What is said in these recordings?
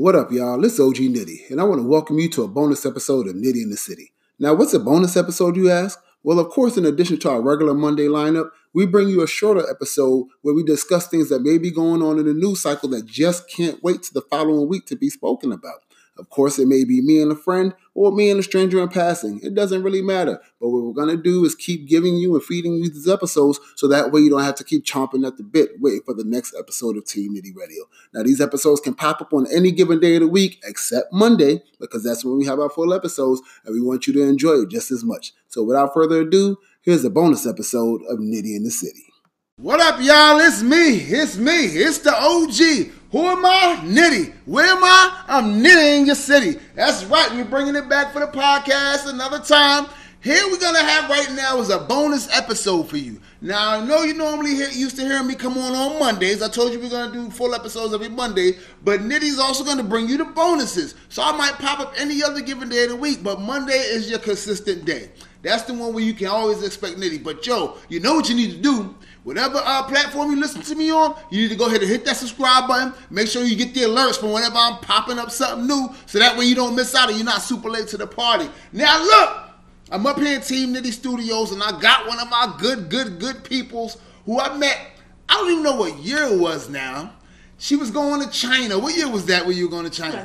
What up, y'all? This is OG Nitty, and I want to welcome you to a bonus episode of Nitty in the City. Now, what's a bonus episode, you ask? Well, of course, in addition to our regular Monday lineup, we bring you a shorter episode where we discuss things that may be going on in the news cycle that just can't wait to the following week to be spoken about. Of course, it may be me and a friend or me and a stranger in passing. It doesn't really matter. But what we're going to do is keep giving you and feeding you these episodes so that way you don't have to keep chomping at the bit waiting for the next episode of Team Nitty Radio. Now, these episodes can pop up on any given day of the week except Monday because that's when we have our full episodes and we want you to enjoy it just as much. So, without further ado, here's a bonus episode of Nitty in the City. What up, y'all? It's me. It's me. It's the OG. Who am I? Nitty. Where am I? I'm Nitty in your city. That's right. We're bringing it back for the podcast another time. Here we're gonna have right now is a bonus episode for you. Now I know you normally hear, used to hear me come on on Mondays. I told you we're gonna do full episodes every Monday, but Nitty's also gonna bring you the bonuses. So I might pop up any other given day of the week, but Monday is your consistent day. That's the one where you can always expect Nitty. But Joe, you know what you need to do. Whatever uh, platform you listen to me on, you need to go ahead and hit that subscribe button. Make sure you get the alerts for whenever I'm popping up something new, so that way you don't miss out and you're not super late to the party. Now look, I'm up here in Team Nitty Studios, and I got one of my good, good, good peoples who I met. I don't even know what year it was now. She was going to China. What year was that? When you were going to China?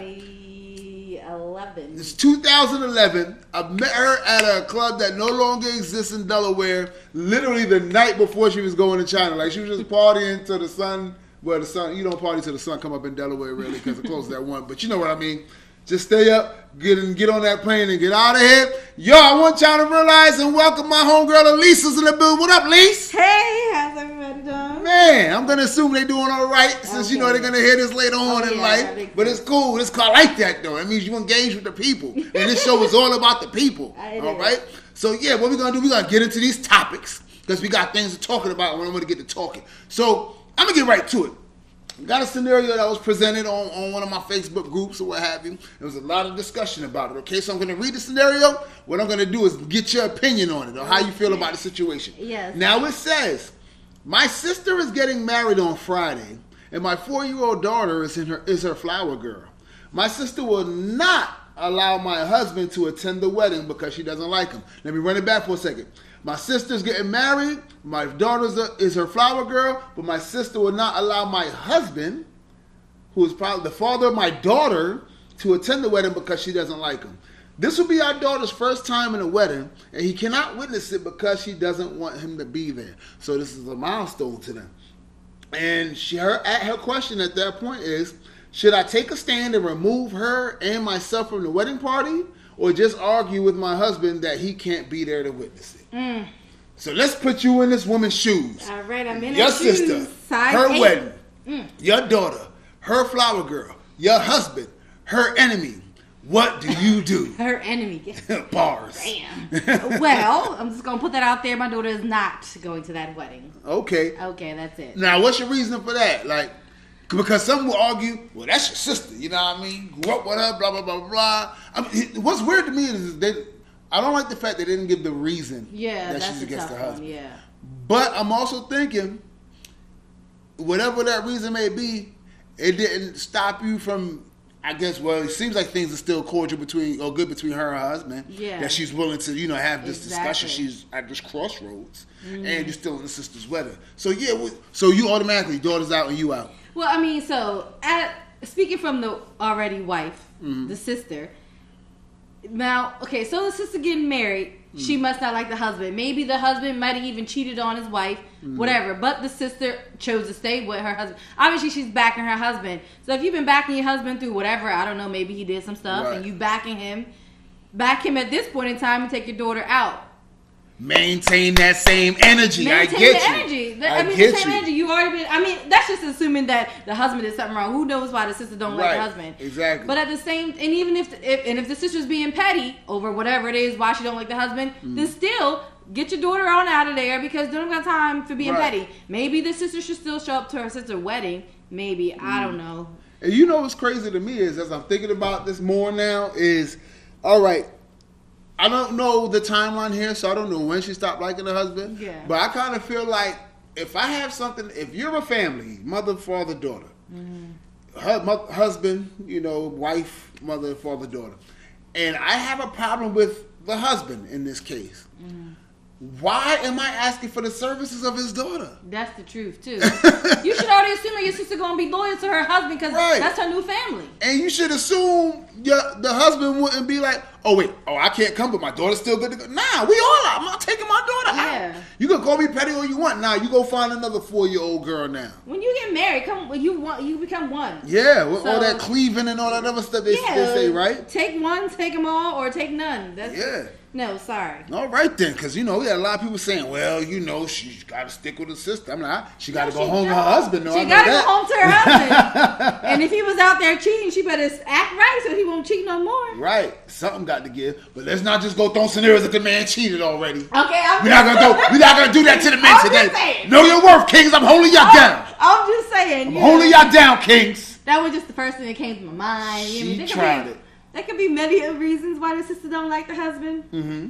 2011. It's 2011. I met her at a club that no longer exists in Delaware. Literally the night before she was going to China, like she was just partying to the sun. Well, the sun, you don't party till the sun come up in Delaware, really, because it closes at one. But you know what I mean. Just stay up, get and get on that plane and get out of here. Yo, I want y'all to realize and welcome my homegirl Elisa's in the building. What up, Lise? Hey, how's everybody? Man, I'm gonna assume they're doing all right since you know they're gonna hear this later on Oh, in yeah, life. But it's cool. It's called like that though. It means you engage with the people, and this show is all about the people. All right. So yeah, what we're gonna do? We're gonna get into these topics because we got things to talking about when I'm gonna get to talking. So I'm gonna get right to it. Got a scenario that was presented on, on one of my Facebook groups or what have you. There was a lot of discussion about it. Okay, so I'm going to read the scenario. What I'm going to do is get your opinion on it or how you feel about the situation. Yes. Now it says, my sister is getting married on Friday, and my four-year-old daughter is in her is her flower girl. My sister will not allow my husband to attend the wedding because she doesn't like him. Let me run it back for a second. My sister's getting married. My daughter is her flower girl, but my sister will not allow my husband, who is probably the father of my daughter, to attend the wedding because she doesn't like him. This will be our daughter's first time in a wedding, and he cannot witness it because she doesn't want him to be there. So this is a milestone to them. And she, her, at her question at that point is, should I take a stand and remove her and myself from the wedding party, or just argue with my husband that he can't be there to witness it? Mm. So let's put you in this woman's shoes. All right, I'm in Your sister, shoes. Size her eight. wedding, mm. your daughter, her flower girl, your husband, her enemy. What do you do? Her enemy. Bars. Damn. well, I'm just gonna put that out there. My daughter is not going to that wedding. Okay. Okay, that's it. Now, what's your reason for that? Like, because some will argue, well, that's your sister. You know what I mean? Grew up with her, blah blah blah blah. I mean, what's weird to me is they. I don't like the fact they didn't give the reason Yeah, that that's she's against tough her one. husband. Yeah. But I'm also thinking, whatever that reason may be, it didn't stop you from. I guess. Well, it seems like things are still cordial between or good between her and her husband. Yeah. That she's willing to, you know, have this discussion. She's at this crossroads, and you're still in the sister's wedding. So yeah. So you automatically daughter's out and you out. Well, I mean, so at speaking from the already wife, Mm-hmm. the sister. Now, okay, so the sister getting married, Mm. she must not like the husband. Maybe the husband might have even cheated on his wife, Mm-hmm. whatever. But the sister chose to stay with her husband. Obviously, she's backing her husband. So if you've been backing your husband through whatever, I don't know, maybe he did some stuff, Right. and you backing him, back him at this point in time and take your daughter out. Maintain that same energy. Maintain I get the you. energy. The- I, I, mean, get the same you. energy. You've already been. I mean, that's just assuming that the husband did something wrong. Who knows why the sister don't like the husband? Exactly. But at the same, and even if, if and if the sister's being petty over whatever it is why she don't like the husband, Mm-hmm. then still get your daughter on out of there because they don't got time for being Right. petty. Maybe the sister should still show up to her sister's wedding. Maybe I don't Mm-hmm. know. And you know what's crazy to me is, as I'm thinking about this more now, is all right. I don't know the timeline here, so I don't know when she stopped liking her husband. Yeah. But I kind of feel like if I have something, if you're a family, mother, father, daughter, mm-hmm. her mo- husband, you know, wife, mother, father, daughter, and I have a problem with the husband in this case. Mm-hmm. Why am I asking for the services of his daughter? That's the truth too. you should already assume that your sister gonna be loyal to her husband because Right. that's her new family. And you should assume your, the husband wouldn't be like, oh wait, oh I can't come, but my daughter's still good to go. Nah, we all are. I'm not taking my daughter Yeah. out. You can call me petty all you want. Now you go find another four year old girl now. When you get married, come you want you become one. Yeah, with all that cleaving and all that other stuff they, they say, right? Take one, take them all, or take none. That's Yeah. No, sorry. All right then, because you know we had a lot of people saying, "Well, you know, she's got to stick with her sister." I'm like, she got to No, go home to her don't. husband. No, I she gotta go home to her husband. and if he was out there cheating, she better act right so he won't cheat no more. Right, something got to give. But let's not just go throwing scenarios that the man cheated already. Okay, I'm We're not gonna go. We're not gonna do that to the man I'm today. Know your worth, kings. I'm holding y'all oh, down. I'm just saying. I'm holding y'all down, kings. That was just the first thing that came to my mind. She there could tried it. There could be many of reasons why the sister don't like the husband. Mm-hmm.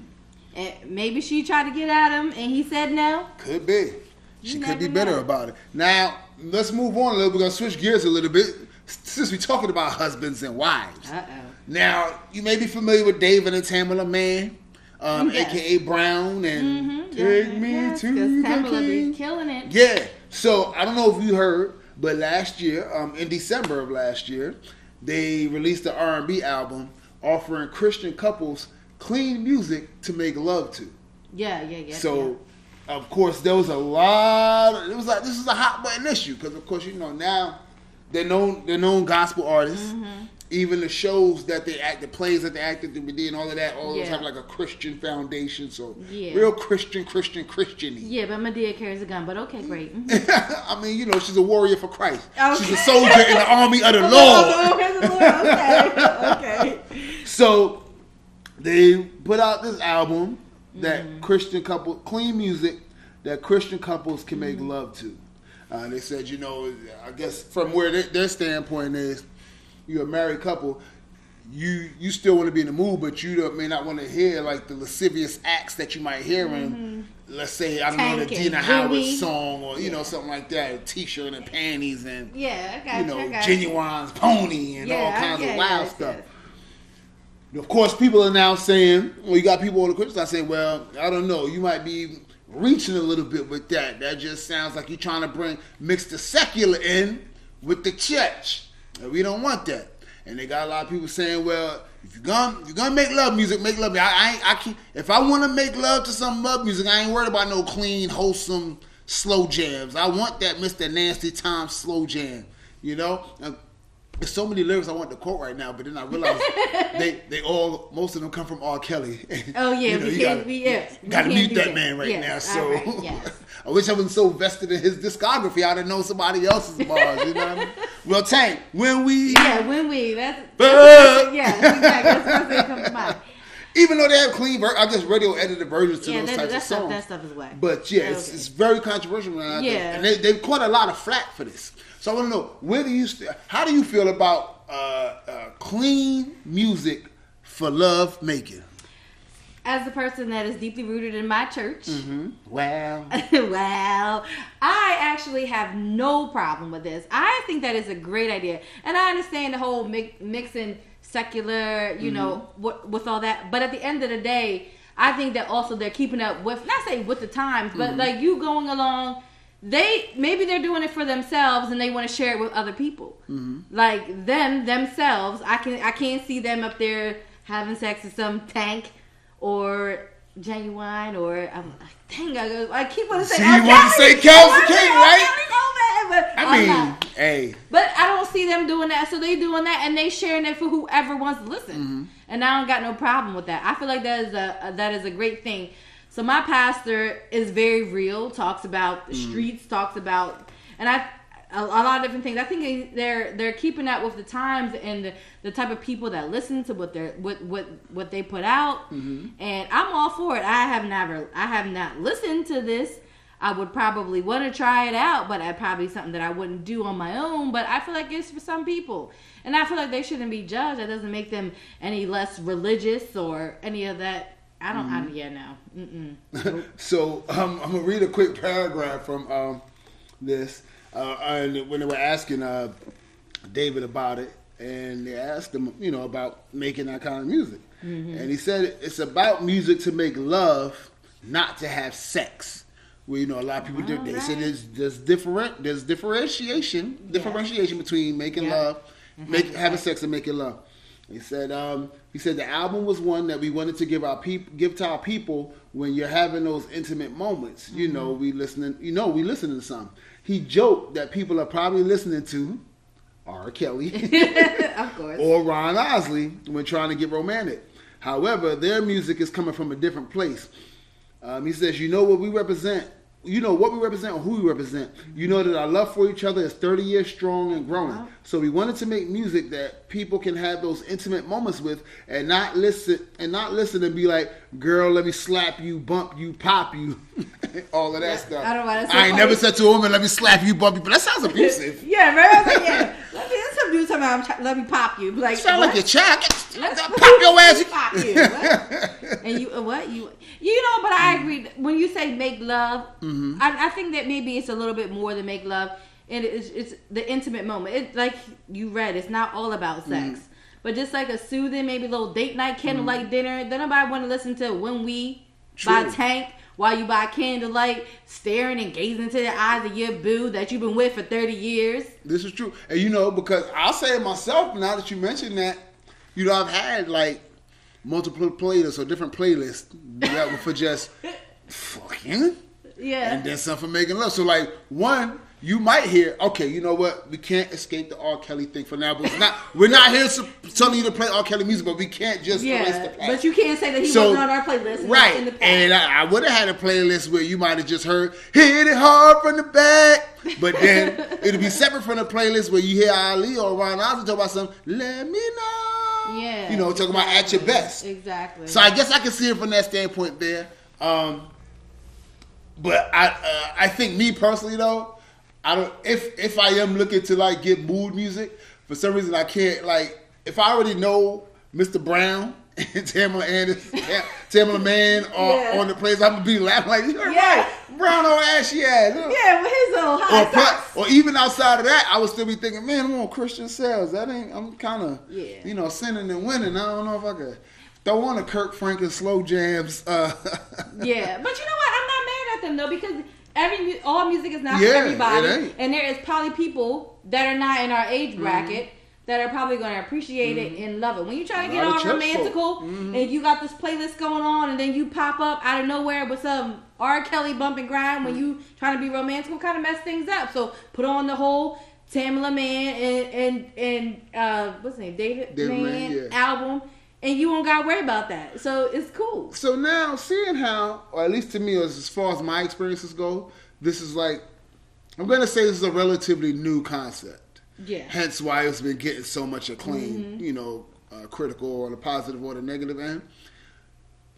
And maybe she tried to get at him, and he said no. Could be. She You could be better know. about it. Now let's move on a little. We're gonna switch gears a little bit since we're talking about husbands and wives. Uh oh. Now, you may be familiar with David and Tamela Mann, um, Yes. aka Brown, and Mm-hmm. Take Me to the Tamela be killing it. Yeah. So I don't know if you heard, but last year, um, in December of last year, they released an R and B album offering Christian couples clean music to make love to. Yeah, yeah, yeah. So, of course, there was a lot. It was like this is a hot button issue because, of course, you know now they're known they're known gospel artists. Mm-hmm. Even the shows that they act, the plays that they acted, that we did, and all of that, all those have like a Christian foundation. So, Yeah. real Christian, Christian, Christian. Yeah, but Madea carries a gun. But okay, great. Mhm. I mean, you know, she's a warrior for Christ. She's a soldier in the army of the Lord. Oh, okay, the Lord, okay, okay. So they put out this album that Mm-hmm. Christian couple clean music that Christian couples can Mm-hmm. make love to. Uh, they said, you know, I guess from where their, their standpoint is, you're a married couple. You you still want to be in the mood, but you don't, may not want to hear like the lascivious acts that you might hear in, let's say, I don't know, the Mm-hmm. Adina Howard song or you know something like that, a t-shirt and panties and Yeah, I got you you. know I got you. Ginuwine's pony and Yeah, all kinds of wild stuff. Of course, people are now saying, well, you got people on the Christian I say, well, I don't know, you might be reaching a little bit with that. That just sounds like you're trying to bring mix the secular in with the church. We don't want that. And they got a lot of people saying, well, if you're gonna you're gonna make love music, make love music. I, I, I can't. If I want to make love to some love music, I ain't worried about no clean, wholesome slow jams. I want that Mr. Nasty Tom slow jam. You know. There's so many lyrics I want to quote right now, but then I realized they they all most of them come from R. Kelly. Oh, yeah, You know, we can't- gotta- we- yeah, we gotta mute that, that. man right Yes, now. So right, yes. I wish I wasn't so vested in his discography. I'd have known somebody else's bars. You know what I mean? Well, Tank, when we Yeah, when we that's But- yeah, exactly. That's the first thing comes to mind. even though they have clean, ver- I guess radio edited versions to Yeah, those that, types that of stuff songs. that stuff is whack. But yeah, it's, Okay. it's very controversial. Yeah. and they, they've caught a lot of flack for this. So I want to know where do you, how do you feel about uh, uh, clean music for love making? As a person that is deeply rooted in my church, Mm-hmm. Wow. I actually have no problem with this. I think that is a great idea, and I understand the whole mi- mixing secular, you know, with, with all that. But at the end of the day, I think that also they're keeping up with not say with the times, but like you going along. They maybe they're doing it for themselves and they want to share it with other people. Like them themselves, I can I can't see them up there having sex with some tank or Ginuwine or um, dang I, go- I keep wanting to say R. you want to say the king, right? So bad, but I mean, hey, But I don't see them doing that, so they doing that and they sharing it for whoever wants to listen. Mm-hmm. And I don't got no problem with that. I feel like that is a, a that is a great thing. So my pastor is very real. Talks about the Mm. streets. Talks about and I a, a lot of different things. I think they're they're keeping up with the times and the, the type of people that listen to what they're what what what they put out. Mm-hmm. And I'm all for it. I have never I have not listened to this. I would probably want to try it out, but I probably something that I wouldn't do on my own. But I feel like it's for some people, and I feel like they shouldn't be judged. That doesn't make them any less religious or any of that. I don't. I, yeah, no. Nope. So um, I'm gonna read a quick paragraph from um, this, uh, and when they were asking uh, David about it, and they asked him, you know, about making that kind of music, and he said it's about music to make love, not to have sex. Well, you know, a lot of people do. They say there's there's different there's differentiation differentiation between making Yeah. love, And make, having sex and making love. He said um, he said the album was one that we wanted to give our people give to our people when you're having those intimate moments. You know, Mm-hmm. we listening. You know, we listening to some. He joked that people are probably listening to R. Kelly. of course. or Ron Isley when trying to get romantic. However, their music is coming from a different place. Um, he says, "You know what we represent. You know what we represent, or who we represent. You know that our love for each other is 30 years strong and growing. Wow. So we wanted to make music that people can have those intimate moments with, and not listen and not listen and be like, "Girl, let me slap you, bump you, pop you, all of that Yeah, stuff." I don't that's so I ain't never said to a woman, "Let me slap you, bump you," but that sounds abusive. yeah, was like, yeah. Let me, some dude talking about, let me pop you. Like, Sound what? like your child. Let's Pop your ass. Pop you. And you uh, what you you know? But I agree. When you say make love, Mm-hmm. I, I think that maybe it's a little bit more than make love, and it's it's the intimate moment. It like you read, it's not all about sex. Mm-hmm. But just like a soothing, maybe a little date night candlelight dinner. Then nobody want to listen to when we by True. Tank while you buy candlelight, staring and gazing into the eyes of your boo that you've been with for thirty years. This is true. And you know, because I'll say it myself now that you mentioned that, you know, I've had like multiple playlists or different playlists that were for just fucking Yeah. and then some for making love. So like one, you might hear, okay, you know what? We can't escape the R. Kelly thing for now, but it's not we're not here to, telling you to play R. Kelly music, but we can't just yeah, but you can't say that he So- wasn't on our playlist. Right. In the past. and I, I would have had a playlist where you might have just heard "Hit It Hard from the Back," but then it'd be separate from the playlist where you hear Aaliyah or Ron Isley talk about something. Let me know. Yeah. You know, talking about at your best. Exactly. So I guess I can see it from that standpoint there. Um, but I, uh, I think me personally though, I don't. If if I am looking to like get mood music, for some reason I can't like. If I already know Mr. Brown Tamela Anderson, Tam- Tamela Mann are Yeah. on the place, I'm gonna be laughing like, you're Yeah. right, Brown old ashy ass. Yeah, with his little high Or, plus, or even outside of that, I would still be thinking, man, I'm on Christian sales. That ain't. I'm kind of, Yeah. you know, sinning and winning. I don't know if I could throw on a Kirk Franklin slow jams. Uh, Yeah, but you know what? I'm not mad at them though because every all music is not Yeah, for everybody. Mm-hmm. and there is probably people that are not in our age bracket. That are probably going to appreciate it and love it. When you try to get all romantical Mm-hmm. and you got this playlist going on, and then you pop up out of nowhere with some R. Kelly bump and grind when you trying to be romantical, kind of mess things up. So put on the whole Tamela Mann and and and uh, what's his name, David, David Mann, Mann, yeah. album, and you won't got to worry about that. So it's cool. so now, seeing how, or at least to me, as, as far as my experiences go, this is like, I'm gonna say this is a relatively new concept. Yeah. Hence why it's been getting so much acclaim, you know, uh, critical on the positive or the negative end.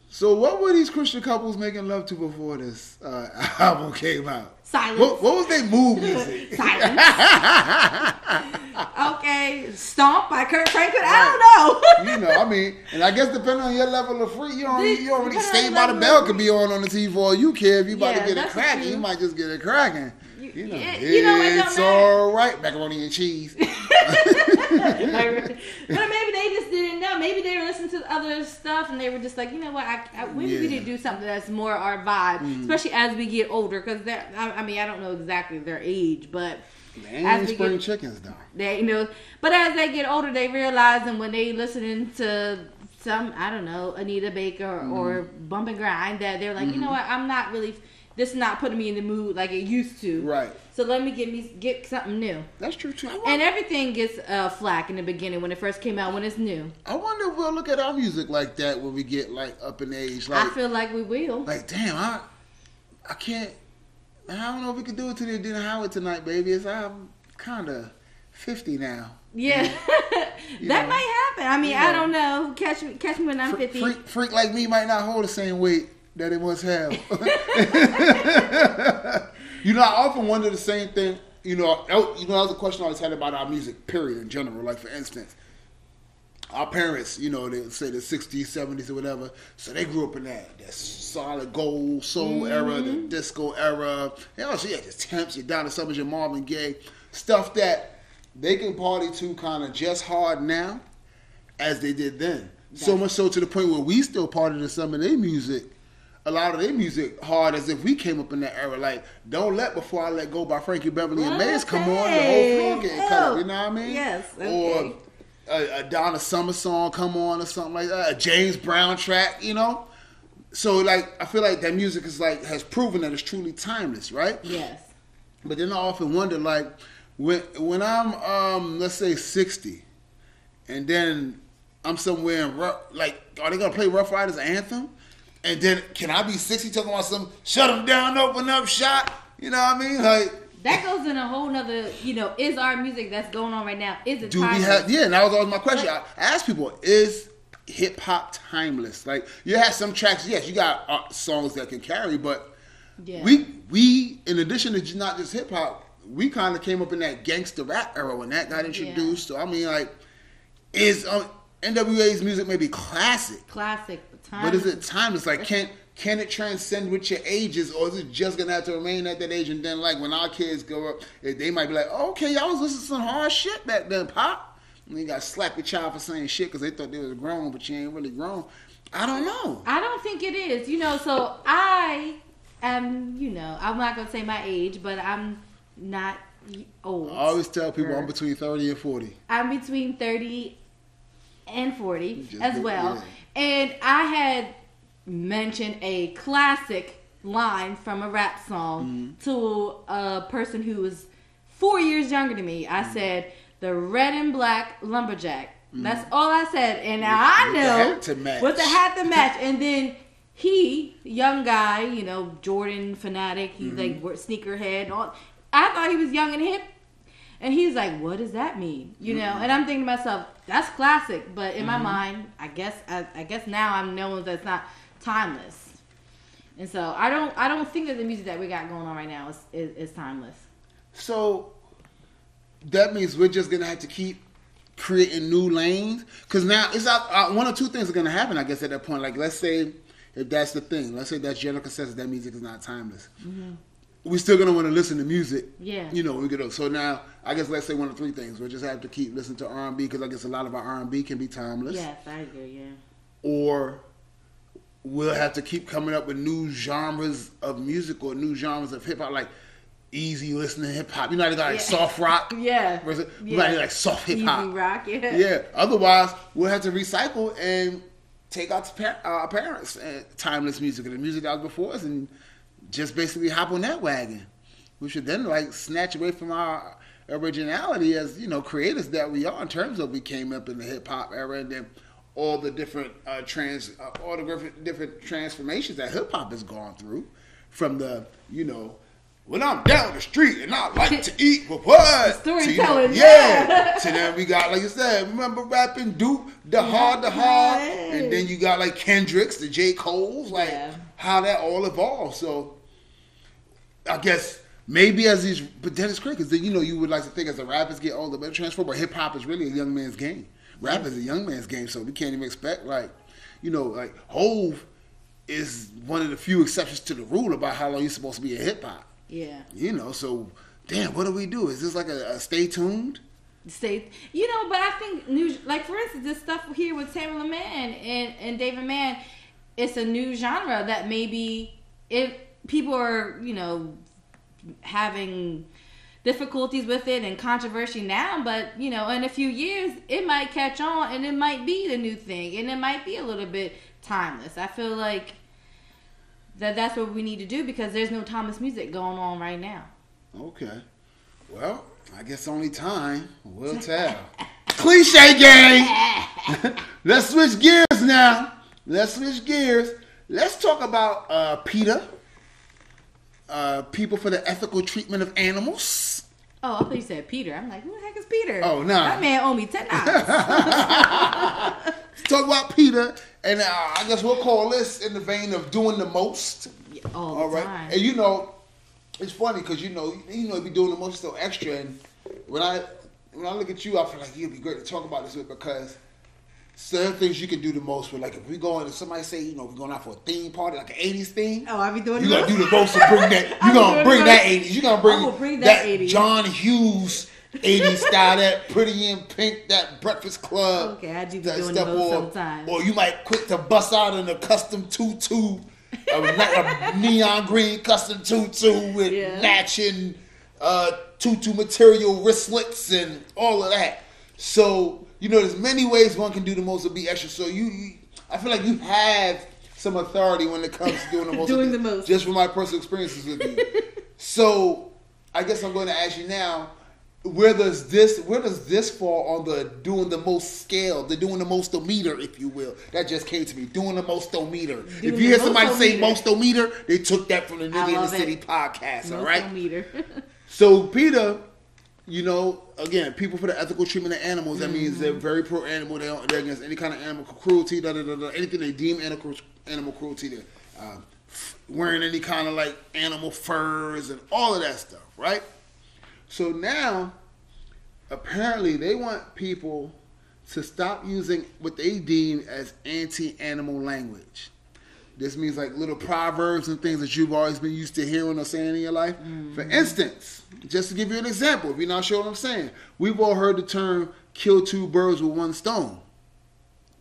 So, what were these Christian couples making love to before this uh, album came out? Silence. What, what was their mood music? Silence. okay, Stomp by Kirk Franklin. I don't know. you know, I mean, and I guess depending on your level of free, you don't, This- you don't really stay by the bell could be on on the TV for all you care. If you about Yeah, to get it cracking, you might just get it cracking. You- know, yeah, you know, it it's all right, macaroni and cheese. But maybe they just didn't know. Maybe they were listening to other stuff and they were just like, you know what? I, I we need to do something that's more our vibe, Mm. especially as we get older. Because I, I mean, I don't know exactly their age, but They as ain't spring get chickens though. they, you know, but as they get older, they realize, and when they listening to some, I don't know, Anita Baker or, or Mm-hmm. Bump and Grind, that they're like, you know what? I'm not really. This is not putting me in the mood like it used to. Right. So let me get me get something new. That's true too. I And everything gets uh, flack in the beginning when it first came out when it's new. I wonder if we'll look at our music like that when we get like up in age. Like, I feel like we will. like damn, I, I can't. I don't know if we can do it to the Adina Howard tonight, baby. It's I'm kind of fifty now. yeah, that know. might happen. I mean, You I know. don't know. Catch me, catch me when I'm fifty. Freak, freak like me might not hold the same weight that it must have. you know, I often wonder the same thing. You know, you know, that was a question I always had about our music, period, in general. Like, for instance, our parents, you know, they say the 60s, 70s, or whatever, so they grew up in that, that solid gold soul era, the mm-hmm. disco era. You know, so yeah, just temps, your Donna Summers, your Marvin Gaye, stuff that they can party to kind of just hard now as they did then. So much so to the point where we still party to some of their music, a lot of their music hard as if we came up in that era. Like "Don't Let Before I Let Go" by Frankie Beverly and Maze come on, the whole floor getting cut up. You know what I mean? Yes, Or a, a Donna Summer song come on or something like that. A James Brown track, you know. So like, I feel like that music is like has proven that it's truly timeless, right? Yes. But then I often wonder, like, when when I'm um let's say sixty, and then I'm somewhere in rough, like, are they gonna play Ruff Ryders anthem? And then can I be sixty talking about some shut them down, open up shot? You know what I mean? Like, That goes in a whole nother, you know, is our music that's going on right now, is it do we have? Yeah, and that was always my question. I ask people, is hip hop timeless? Like, you have some tracks, yes, you got uh, songs that can carry, but Yeah. we we in addition to not just hip hop, we kind of came up in that gangster rap era when that got introduced. So I mean, like, is um, NWA's music maybe classic, Classic, but but is it timeless? Like, can can it transcend with your ages, or is it just gonna have to remain at that age? And then, like, when our kids grow up, eh, they might be like, oh, "Okay, y'all was listening to some hard shit back then, pop." And you got to slap your child for saying shit because they thought they was grown, but you ain't really grown. I don't know. I don't think it is. You know, so I am, you know, I'm not to say my age, but I'm not old. I always tell people I'm between thirty and forty. I'm between 30 and 40 Just as well. yeah. And I had mentioned a classic line from a rap song Mm-hmm. to a person who was four years younger than me. I Mm-hmm. said, the red and black lumberjack. That's all I said. And now I Mm-hmm. with the know hat to match. with the hat to match. And then he, young guy, you know, Jordan fanatic, he's Mm-hmm. like wor- sneakerhead. All, I thought he was young and hip. And he's like, "What does that mean?" You know, Mm-hmm. and I'm thinking to myself, "That's classic," but in my mind, I guess, I, I guess now I'm knowing that's not timeless. And so I don't, I don't think that the music that we got going on right now is is, is timeless. So that means we're just gonna have to keep creating new lanes because now it's out, uh, one or two things are gonna happen. I guess at that point, like let's say if that's the thing, let's say that's general consensus that music is not timeless. We're still gonna want to listen to music. Yeah. You know, we get up. so now I guess let's say one of three things. We'll just have to keep listening to R and B because I guess a lot of our R and B can be timeless. Yes, I agree. Yeah. Or we'll have to keep coming up with new genres of music or new genres of hip hop, like easy listening hip hop. You know, how they got like Yeah. soft rock. Yeah. It- Yeah. like, like soft hip Easy hop. rock. Yeah. Yeah. Otherwise, we'll have to recycle and take out the our parents' uh, timeless music and the music that was before us, and just basically hop on that wagon. We should then like snatch away from our originality as you know creators that we are in terms of we came up in the hip hop era and then all the different uh, trans uh, all the different different transformations that hip hop has gone through from the you know when I'm down the street and I like to eat with what Storytelling, to, yeah. yeah. so then we got like you said remember rapping Duke the hard the hard right. and then you got like Kendricks the J Cole's like Yeah. how that all evolved so I guess maybe as these, but then it's crazy because you know you would like to think as the rappers get older, but transfer. But hip hop is really a young man's game. Rap is a young man's game, so we can't even expect like, you know, like Hove is one of the few exceptions to the rule about how long you're supposed to be in hip hop. Yeah. You know, so damn, what do we do? Is this like a, a stay tuned? Stay, you know, but I think new, like for instance, this stuff here with Tamela Mann and and David Mann, it's a new genre that maybe if people are, you know, having difficulties with it and controversy now, but you know, in a few years it might catch on and it might be the new thing and it might be a little bit timeless. I feel like that that's what we need to do because there's no Thomas music going on right now. Okay. Well, I guess only time will tell. Cliche gang. Let's switch gears now. Let's switch gears. Let's talk about uh, PETA, uh, People for the Ethical Treatment of Animals. Oh, I thought you said Peter. I'm like, who the heck is Peter? Oh, nah. That man owe me ten dollars. Talk about Peter, and uh, I guess we'll call this in the vein of doing the most. All the All right, time. and you know, it's funny because you know, you know, you be doing the most so extra. And when I when I look at you, I feel like you'd be great to talk about this with because certain things you can do the most with. Like if we going, if somebody say, you know, we're going out for a theme party, like an '80s theme. Oh, I be doing You gonna do the most to bring that. You gonna bring that '80s. You gonna bring bring that 80s. John Hughes 80s style, that pretty in pink, that Breakfast Club. Okay, I do be that doing stuff, those or, sometimes. Or you might quick to bust out in a custom tutu, a, a neon green custom tutu with Yeah. matching uh, tutu material wristlets and all of that. So you know, there's many ways one can do the most to be extra. So you, you I feel like you have some authority when it comes to doing the most. Doing the most. Just from my personal experiences with you. so I guess I'm going to ask you now. Where does this where does this fall on the doing the most scale, the doing the most meter, if you will? That just came to me. Doing the most meter. If you hear somebody say most-o-meter. they took that from the Nitty in the it. City podcast. All right. meter. So PETA, you know, again, people for the ethical treatment of animals. That means they're very pro animal. They don't, they're against any kind of animal cruelty. Da, da, da, da, anything they deem animal animal cruelty. They're uh, f- wearing any kind of like animal furs and all of that stuff, right? So now, apparently, they want people to stop using what they deem as anti-animal language. This means like little proverbs and things that you've always been used to hearing or saying in your life. For mm-hmm. instance, just to give you an example, if you're not sure what I'm saying, we've all heard the term kill two birds with one stone.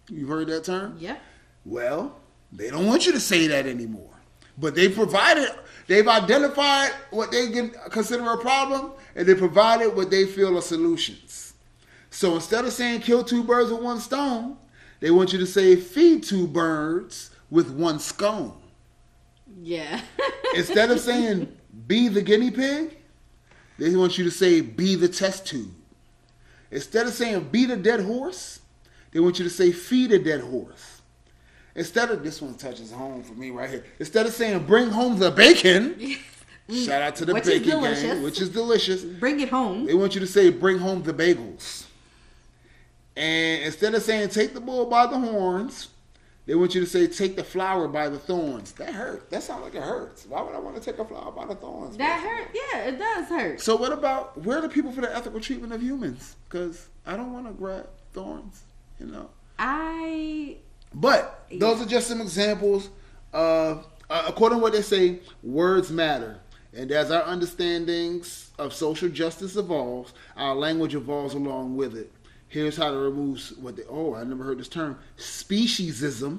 You've heard that term? Yeah. Well, they don't want you to say that anymore. But they provided, they've identified what they can consider a problem, and they provided what they feel are solutions. So instead of saying kill two birds with one stone, they want you to say feed two birds with one scone. Yeah. Instead of saying be the guinea pig, they want you to say be the test tube. Instead of saying beat a dead horse, they want you to say feed a dead horse. Instead of this one touches home for me right here. Instead of saying bring home the bacon, shout out to the Which bacon gang, which is delicious. Bring it home. They want you to say bring home the bagels. And instead of saying take the bull by the horns, they want you to say take the flower by the thorns. That hurt. That sounds like it hurts. Why would I want to take a flower by the thorns? That hurt. Yeah, it does hurt. So what about where are the people for the ethical treatment of humans? Because I don't want to grab thorns, you know. I But those are just some examples of, uh, according to what they say, words matter. And as our understandings of social justice evolves, our language evolves along with it. Here's how to remove what they, oh, I never heard this term, speciesism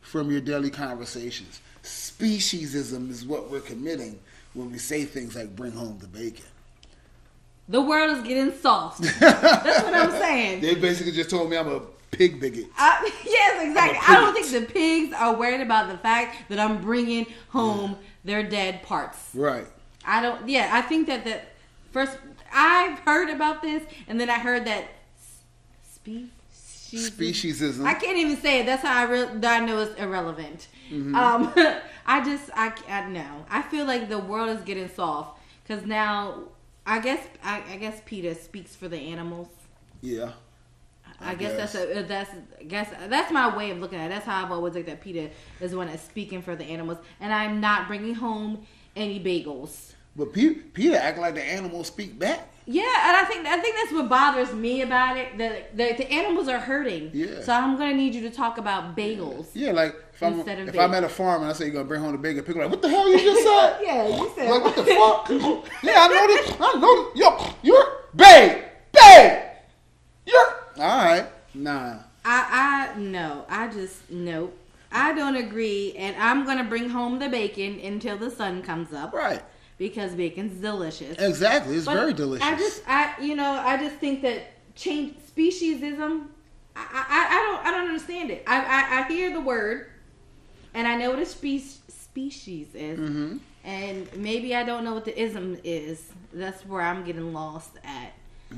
from your daily conversations. Speciesism is what we're committing when we say things like bring home the bacon. the world is getting soft. That's what I'm saying. They basically just told me I'm a pig bigot. I, yes, exactly. I don't think the pigs are worried about the fact that I'm bringing home their dead parts. Right. I don't. Yeah, I think that that first I've heard about this, and then I heard that spe- Speciesism. I can't even say it. That's how I re- that I know it's irrelevant. Mm-hmm. Um, I just I, I know. I feel like the world is getting soft because now I guess I, I guess PETA speaks for the animals. Yeah. I, I guess, guess. that's a that's I guess that's my way of looking at it. That's how I've always looked at PETA is one that's speaking for the animals, and I'm not bringing home any bagels. But Pe- PETA act like the animals speak back. Yeah, and I think I think that's what bothers me about it. That the, the animals are hurting. Yeah. So I'm gonna need you to talk about bagels. Yeah, like if I'm if. I'm at a farm and I say you're gonna bring home the bacon, people are like, what the hell you just said? Yeah, you said. Like what the fuck? yeah, I know this. I know this. Yo, you're babe, babe. You're all right. Nah. I I no. I just nope. I don't agree, and I'm gonna bring home the bacon until the sun comes up Right. Because bacon's delicious. Exactly. It's But very delicious. I just, I, you know, I just think that change speciesism. I, I, I don't, I don't understand it. I, I, I hear the word, and I know what a spe- species is, Mhm. and maybe I don't know what the ism is. That's where I'm getting lost at.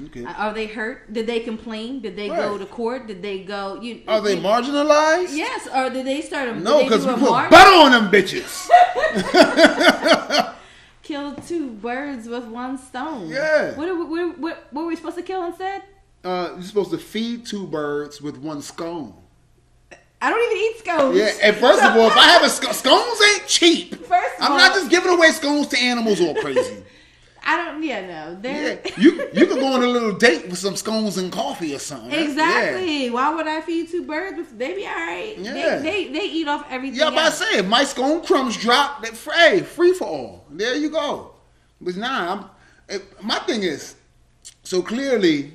okay. Uh, Are they hurt? Did they complain? Did they go to court? Did they go? You Are they you- marginalized? Yes, or did they start a No, because because we put butter on them bitches. kill two birds with one stone? Yeah. What, are we, what, what, what were we supposed to kill instead? Uh, you're supposed to feed two birds with one scone. I don't even eat scones. Yeah, and first of all, if I have a sc- scones ain't cheap. First of I'm all- not just giving away scones to animals all crazy. I don't. Yeah, no. They're yeah, you you could go on a little date with some scones and coffee or something. Exactly. Why would I feed two birds? With, they be all right. Yeah. They, they they eat off everything. Yeah, yeah but I say if my scone crumbs drop, that hey, free for all. There you go. But nah, I'm, it, my thing is, So clearly,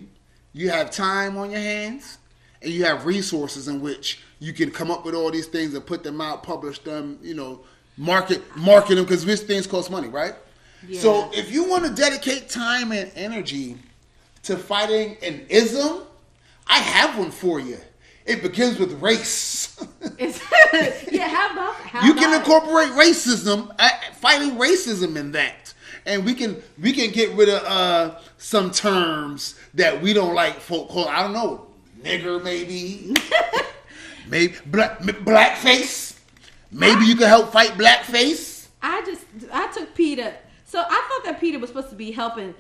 you have time on your hands, and you have resources in which you can come up with all these things and put them out, publish them, you know, market market them because these things cost money, right? So if you want to dedicate time and energy to fighting an ism, I have one for you. It begins with race. Yeah, how about how you can about it? incorporate racism, uh, fighting racism in that, and we can we can get rid of uh, some terms that we don't like. Folk call I don't know, nigger maybe, maybe black blackface. Maybe you can help fight blackface. I just I took PETA. So I thought that PETA was supposed to be helping.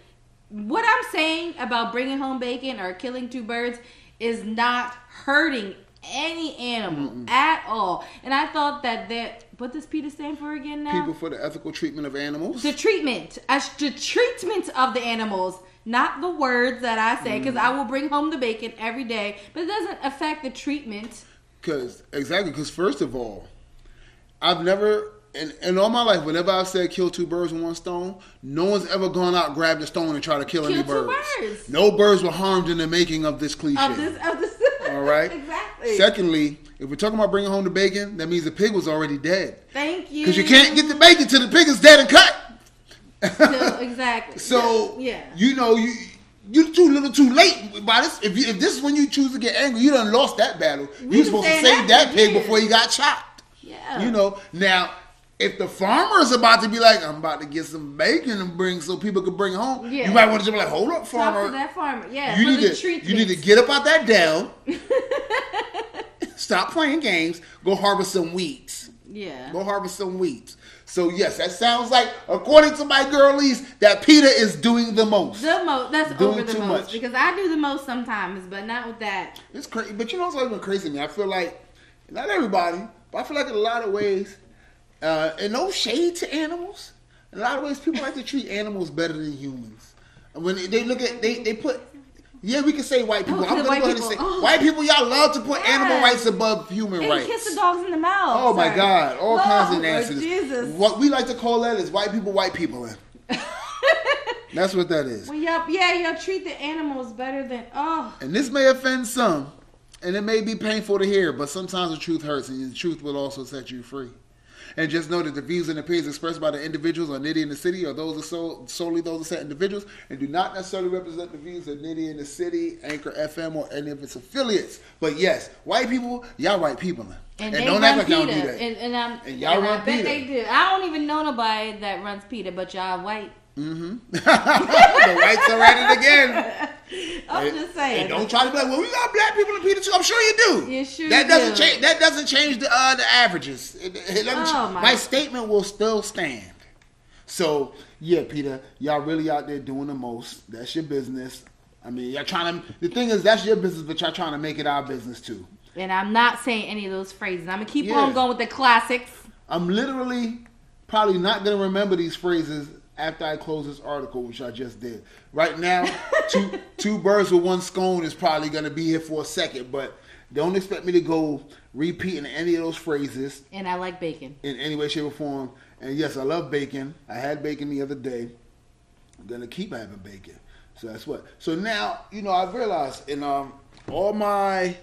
What I'm saying about bringing home bacon or killing two birds is not hurting any animal at all. And I thought that that what does PETA stand for again now? People for the ethical treatment of animals. the treatment, as the treatment of the animals, not the words that I say, because I mm. will bring home the bacon every day, but it doesn't affect the treatment. Because exactly, because first of all, I've never in, in all my life, whenever I've said kill two birds with one stone, no one's ever gone out, grabbed a stone, and tried to kill, Kill any birds. birds. No birds were harmed in the making of this cliche. Of this, of this. all right. exactly. Secondly, if we're talking about bringing home the bacon, that means the pig was already dead. Thank you. Because you can't get the bacon till the pig is dead and cut. So, exactly. So yeah. you know you you too little too late by this. If you, if this is when you choose to get angry, you done lost that battle. We've You been supposed to save that that pig before he got chopped. yeah. You know now. If the farmer is about to be like, I'm about to get some bacon and bring so people can bring home, Yeah. you might want to just be like, hold up, farmer. Talk to that farmer. Yeah. you need to you need to get up out that down. Stop playing games. Go harvest some weeds. Yeah. Go harvest some weeds. So yes, that sounds like, according to my girlies, that PETA is doing the most. The most. That's Doing over the too most much. because I do the most sometimes, but not with that. It's crazy, but you know what's even crazy to me? I feel like not everybody, but I feel like in a lot of ways, uh, and no shade to animals. In a lot of ways, people like to treat animals better than humans. When they, look at they they put. Yeah, we can say white people. Oh, I'm gonna white go ahead and say Oh. white people. Y'all love to put animal rights above human And rights. kiss the dogs in the mouth. Oh my. God! All kinds of nastiness. Jesus. What we like to call that is white people, white people. That's what that is. Well, y'all, yeah, y'all treat the animals better than oh. And this may offend some, and it may be painful to hear, but sometimes the truth hurts, and the truth will also set you free. And just know that the views and opinions expressed by the individuals on Nitty in the City are those of so, solely those of said individuals and do not necessarily represent the views of Nitty in the City, Anchor FM, or any of its affiliates. But yes, white people, y'all white people. And, And they don't act like y'all do that. And, and, I'm, And y'all and run I bet PETA. they do. I don't even know nobody that runs PETA, but y'all white. Mm-hmm. the whites are at it again. I'm And- just saying. And don't try to be like, well, we got black people in PETA too. I'm sure you do. You sure that doesn't do. change. That doesn't change the uh, the averages. It, it Oh, my- my statement will still stand. So yeah, PETA, y'all really out there doing the most. That's your business. I mean, y'all trying to. The thing is, that's your business, but y'all trying to make it our business too. and I'm not saying any of those phrases. I'm gonna keep Yeah. on going with the classics. I'm literally probably not gonna remember these phrases after I close this article, which I just did. Right now, two two birds with one scone is probably gonna be here for a second, but don't expect me to go repeating any of those phrases And I like bacon. in any way, shape, or form. And yes, I love bacon. I had bacon the other day. I'm gonna keep having bacon. So that's what. So now, you know, I've realized in um all my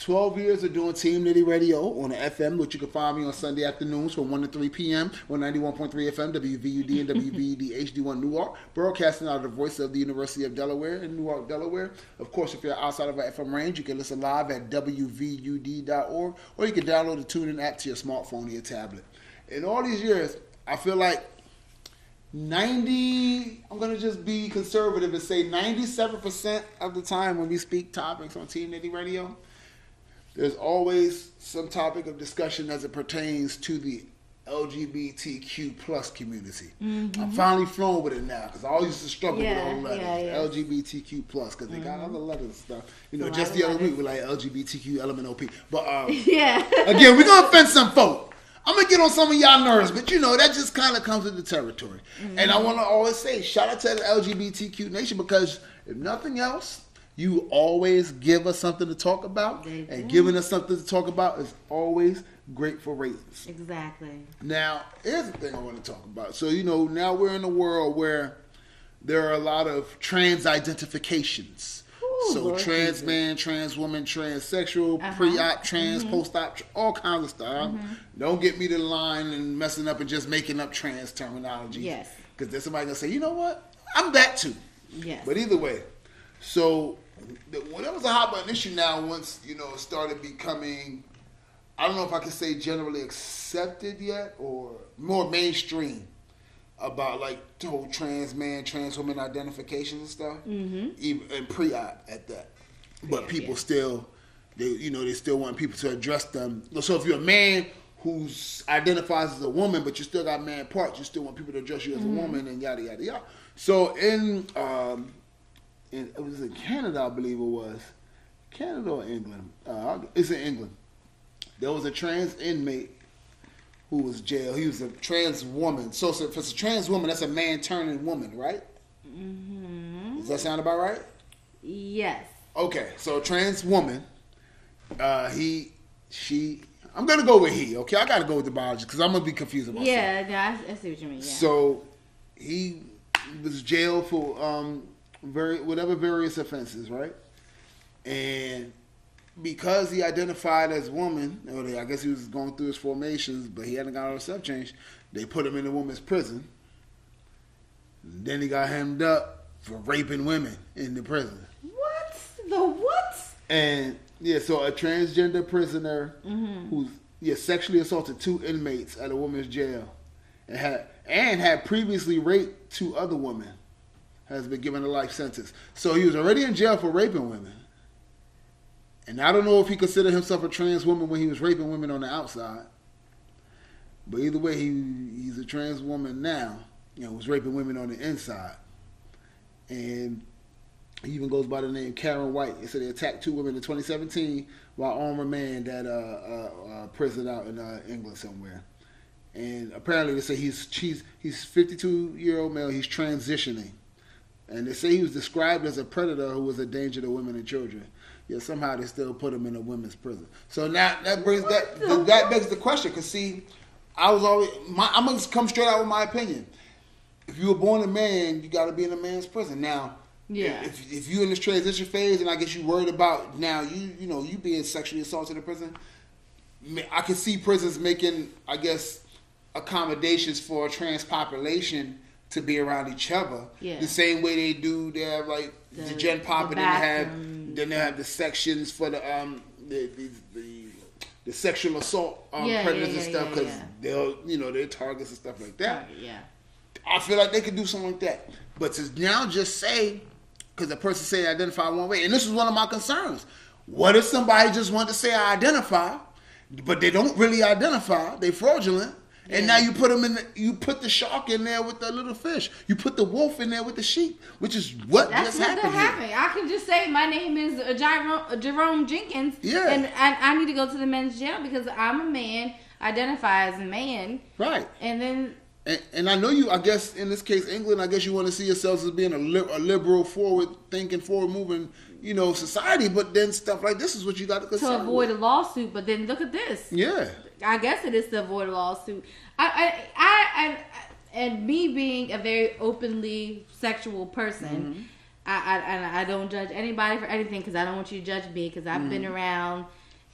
12 years of doing Team Nitty Radio on FM, which you can find me on Sunday afternoons from 1 to 3 p.m. on 91.3 FM, WVUD and WVUD HD1 Newark, broadcasting out of the voice of the University of Delaware in Newark, Delaware. Of course, if you're outside of our FM range, you can listen live at WVUD.org or you can download the TuneIn app to your smartphone or your tablet. In all these years, I feel like 90, I'm going to just be conservative and say 97% of the time when we speak topics on Team Nitty Radio, there's always some topic of discussion as it pertains to the LGBTQ plus community. Mm-hmm. I'm finally flowing with it now because I always used to struggle Yeah, with all letters. yeah, yeah. LGBTQ plus because they got mm-hmm. other letters and stuff. You know, just the other letters. week we're like LGBTQ LMNOP. But um, Yeah. Again, we're gonna offend some folk. I'm gonna get on some of y'all nerves, but you know that just kind of comes with the territory. And I mm-hmm. want to always say, shout out to the LGBTQ nation because if nothing else, you always give us something to talk about, They and do. giving us something to talk about is always great for ratings. exactly. Now, here's the thing I want to talk about. So, you know, now we're in a world where there are a lot of trans identifications. Ooh, so Lord trans Jesus. man, trans woman, transsexual, Uh-huh. pre-op, trans, Mm-hmm. post-op, all kinds of stuff. Don't get me to the line and messing up and just making up trans terminology. Yes. Because then somebody gonna say, you know what, I'm that too. Yes. But either way, so the, well, that was a hot button issue. Now, once you know, it started becoming, I don't know if I can say generally accepted yet or more mainstream about like the whole trans man, trans woman identifications and stuff, mm-hmm. even and pre-op at that. But Yeah, people yeah. still, they you know, they still want people to address them. So if you're a man who's identifies as a woman, but you still got man parts, you still want people to address you as a woman, and yada yada yada. So in um, in, it was in Canada, I believe it was. Canada or England? Uh, it's in England. There was a trans inmate who was jailed. He was a trans woman. So, so if it's a trans woman, that's a man turning woman, right? Mm-hmm. Does that sound about right? yes. Okay, so a trans woman. Uh, he, she. I'm gonna go with he. Okay, I gotta go with the biology because I'm gonna be confused about Yeah, yeah, I, I see what you mean. Yeah. so he was jailed for um very whatever various offenses, right? And because he identified as woman, or they, I guess he was going through his formations, but he hadn't got all the stuff changed. They put him in a woman's prison. Then he got hemmed up for raping women in the prison. what the what? And yeah, so a transgender prisoner mm-hmm. who's yeah sexually assaulted two inmates at a woman's jail, and had and had previously raped two other women, has been given a life sentence. So he was already in jail for raping women. And I don't know if he considered himself a trans woman when he was raping women on the outside. But either way, he he's a trans woman now. You know, was raping women on the inside. And he even goes by the name Karen White. They said they attacked two women in 2017 while on remand at a, uh, a, uh, a uh, prison out in uh, England somewhere. And apparently they say he's he's he's 52 year old male. He's transitioning, and they say he was described as a predator who was a danger to women and children. Yet somehow they still put him in a women's prison. So now that brings that the that begs the question. Cause see, I was always my, I'm gonna come straight out with my opinion. If you were born a man, you got to be in a man's prison. Now, Yeah. if, if you're in this transition phase, and I guess you worried about now you you know you being sexually assaulted in prison, I can see prisons making I guess accommodations for a trans population to be around each other. Yeah. The same way they do. They have like the, The- gen pop, the and then they have then they have the sections for the um the the, the, the sexual assault um, Yeah, predators yeah, and stuff because they'll you know they're targets and stuff like that. Yeah. I feel like they could do something like that. But to now just say, because the person say identify one way, and this is one of my concerns. What if somebody just want to say I identify, but they don't really identify? They fraudulent, and now you put them in. The, you put the shark in there with the little fish. You put the wolf in there with the sheep, which is what That's just what happened. happened. I can just say my name is uh, Jerome, uh, Jerome Jenkins. Yeah. And I, I need to go to the men's jail because I'm a man, identify as a man, Right. and then And, and I know you. I guess in this case, England. I guess you want to see yourselves as being a, li- a liberal, forward-thinking, forward-moving, you know, society. But then stuff like this is what you got to to avoid a lawsuit. But then look at this. Yeah. I guess it is to avoid a lawsuit. I, I, I, and, and me being a very openly sexual person, Mm-hmm. I, I, I don't judge anybody for anything because I don't want you to judge me because I've been Mm-hmm. around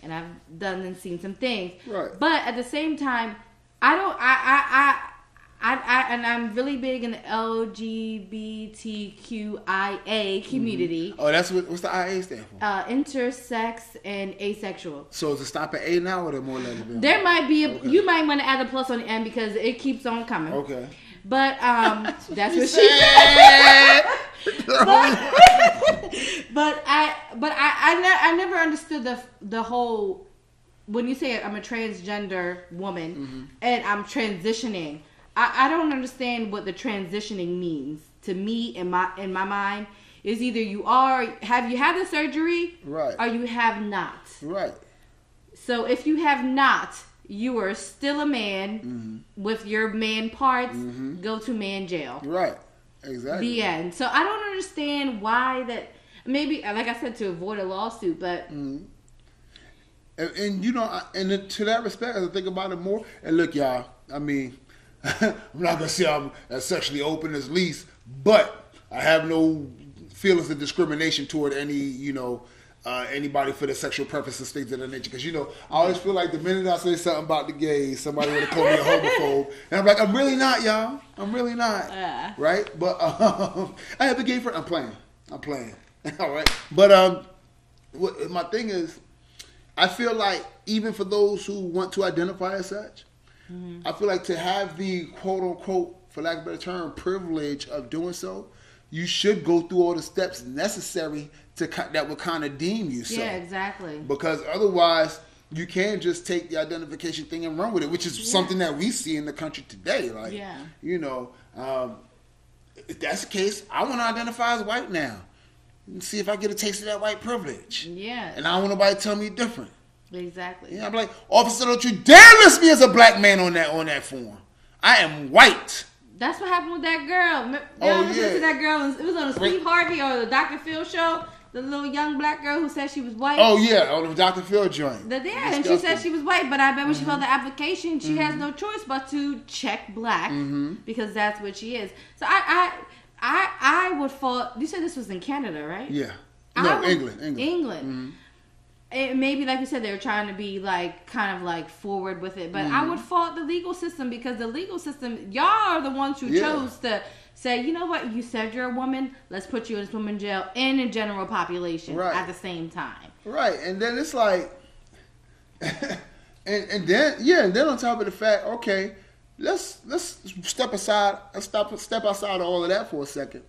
and I've done and seen some things. Right. But at the same time, I don't. I, I, I. I, I, and I'm really big in the LGBTQIA community, Oh, that's what. What's the IA stand for? uh, intersex and asexual. So is it stop at A now, or there more lesbian? There might be a, Okay. you might want to add a plus on the end because it keeps on coming. Okay. But um, that's what she said. but, but I but I I, ne- I never understood the the whole when you say I'm a transgender woman and I'm transitioning. I, I don't understand what the transitioning means to me in my in my mind. Is either you are have you had the surgery Right. or you have not. right. So if you have not, you are still a man Mm-hmm. with your man parts. Go to man jail. Right. Exactly. The end. So I don't understand why that. Maybe, like I said, to avoid a lawsuit, but And, and you know, and to that respect, as I think about it more, and look, y'all, I mean, I'm not gonna say I'm as sexually open as least, but I have no feelings of discrimination toward any, you know, uh, anybody for their sexual preferences, things of that nature. Because you know, I always feel like the minute I say something about the gays, somebody would have called me a homophobe, and I'm like, I'm really not, y'all. I'm really not, Yeah. right? But um, I have a gay friend. I'm playing. I'm playing. All right. But um, what, my thing is, I feel like even for those who want to identify as such, I feel like to have the quote unquote, for lack of a better term, privilege of doing so, you should go through all the steps necessary to that would kind of deem you so. Yeah, exactly. Because otherwise, you can't just take the identification thing and run with it, which is something that we see in the country today. Like, Yeah. you know, um, if that's the case, I want to identify as white now. And see if I get a taste of that white privilege. Yeah, And I don't want nobody to tell me different. Exactly. Yeah, I'm like, officer, don't you dare list me as a black man on that on that form. I am white. That's what happened with that girl. Oh, yeah. to that girl. It was on the. Steve Harvey or the Dr. Phil show. The little young black girl who said she was white. Oh yeah, on the Dr. Phil joint. The, yeah, and she said she was white, but I bet when she Mm-hmm. filled the application, she has no choice but to check black Mm-hmm. because that's what she is. So I, I, I, I would fall. You said this was in Canada, right? Yeah. No, would- England. England. Mm-hmm. England. It, maybe, like you said, they were trying to be like kind of like forward with it, but Mm-hmm. I would fault the legal system because the legal system, y'all are the ones who Yeah. chose to say, you know what, you said you're a woman, let's put you in this woman jail and in general population Right. at the same time. Right, and then it's like, and and then yeah, and then on top of the fact, okay, let's let's step aside, let's stop step outside of all of that for a second.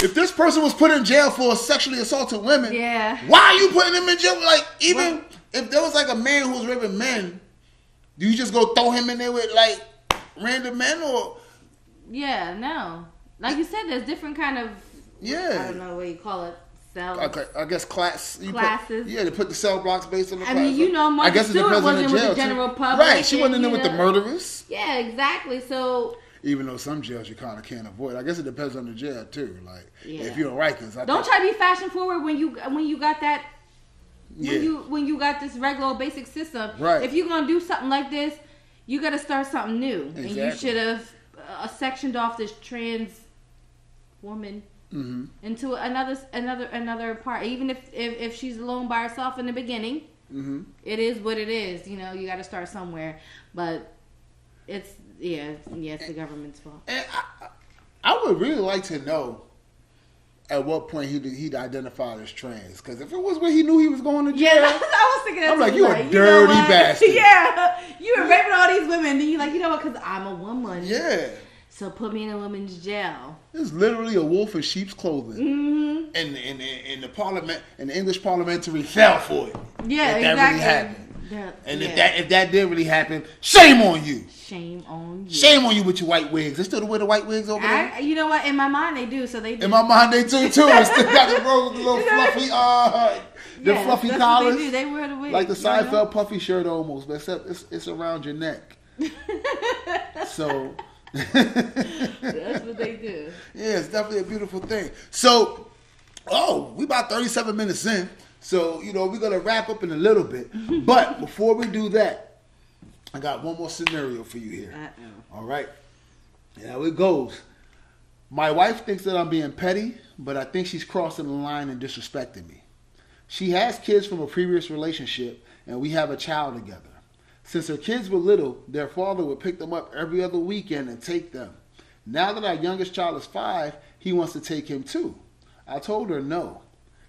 If this person was put in jail for sexually assaulting women, Yeah. why are you putting him in jail? Like even Well- if there was like a man who was raping men, do you just go throw him in there with like random men or Yeah, no. Like you said, there's different kind of Yeah. I don't know what you call it. Cells. Okay, I guess class you put- Classes. yeah, they put the cell blocks based on the I class. mean, you know, Martha I guess Stewart depends on wasn't with the jail, too. general public Right, she wasn't in there with the murderers. Yeah, exactly. So Even though some jails you kind of can't avoid. I guess it depends on the jail too. Like Yeah. if you're in Rikers, I don't think- try to be fashion forward when you when you got that Yeah. when you when you got this regular basic system. Right. If you're gonna do something like this, you got to start something new, and you should have uh, sectioned off this trans woman Mm-hmm. into another another another part. Even if if, if she's alone by herself in the beginning, Mhm. it is what it is. You know, you got to start somewhere. But it's yeah, yes, the government's fault. And I, I would really like to know at what point he he'd identified as trans. Because if it was when he knew he was going to jail, Yeah, I was thinking that I'm like, you a know dirty what? bastard. yeah, you were raping all these women, and you're like, you know what? Because I'm a woman. yeah, So put me in a woman's jail. it's literally a wolf in sheep's clothing. Mm-hmm. And, and, and the parliament and the English parliamentary fell for it. Yeah, that exactly. really happened. Yeah, And yeah. if that if that did really happen, shame on you. shame on you. Shame on you with your white wigs. They still wear the white wigs over there. I, you know what? In my mind, they do. So they do. In my mind, they do too. It's still got the little, little fluffy, uh, the Yeah, fluffy collars, They, do. they wear the wig. like the You know? Seinfeld puffy shirt almost, but except it's, it's around your neck. so, That's what they do. yeah, it's definitely a beautiful thing. So, oh, we about thirty-seven minutes in, so you know we're gonna wrap up in a little bit. But before we do that, I got one more scenario for you here. Uh-oh. All right. How it goes. My wife thinks that I'm being petty, but I think she's crossing the line and disrespecting me. She has kids from a previous relationship, and we have a child together. Since her kids were little, their father would pick them up every other weekend and take them. Now that our youngest child is five, he wants to take him too. I told her no.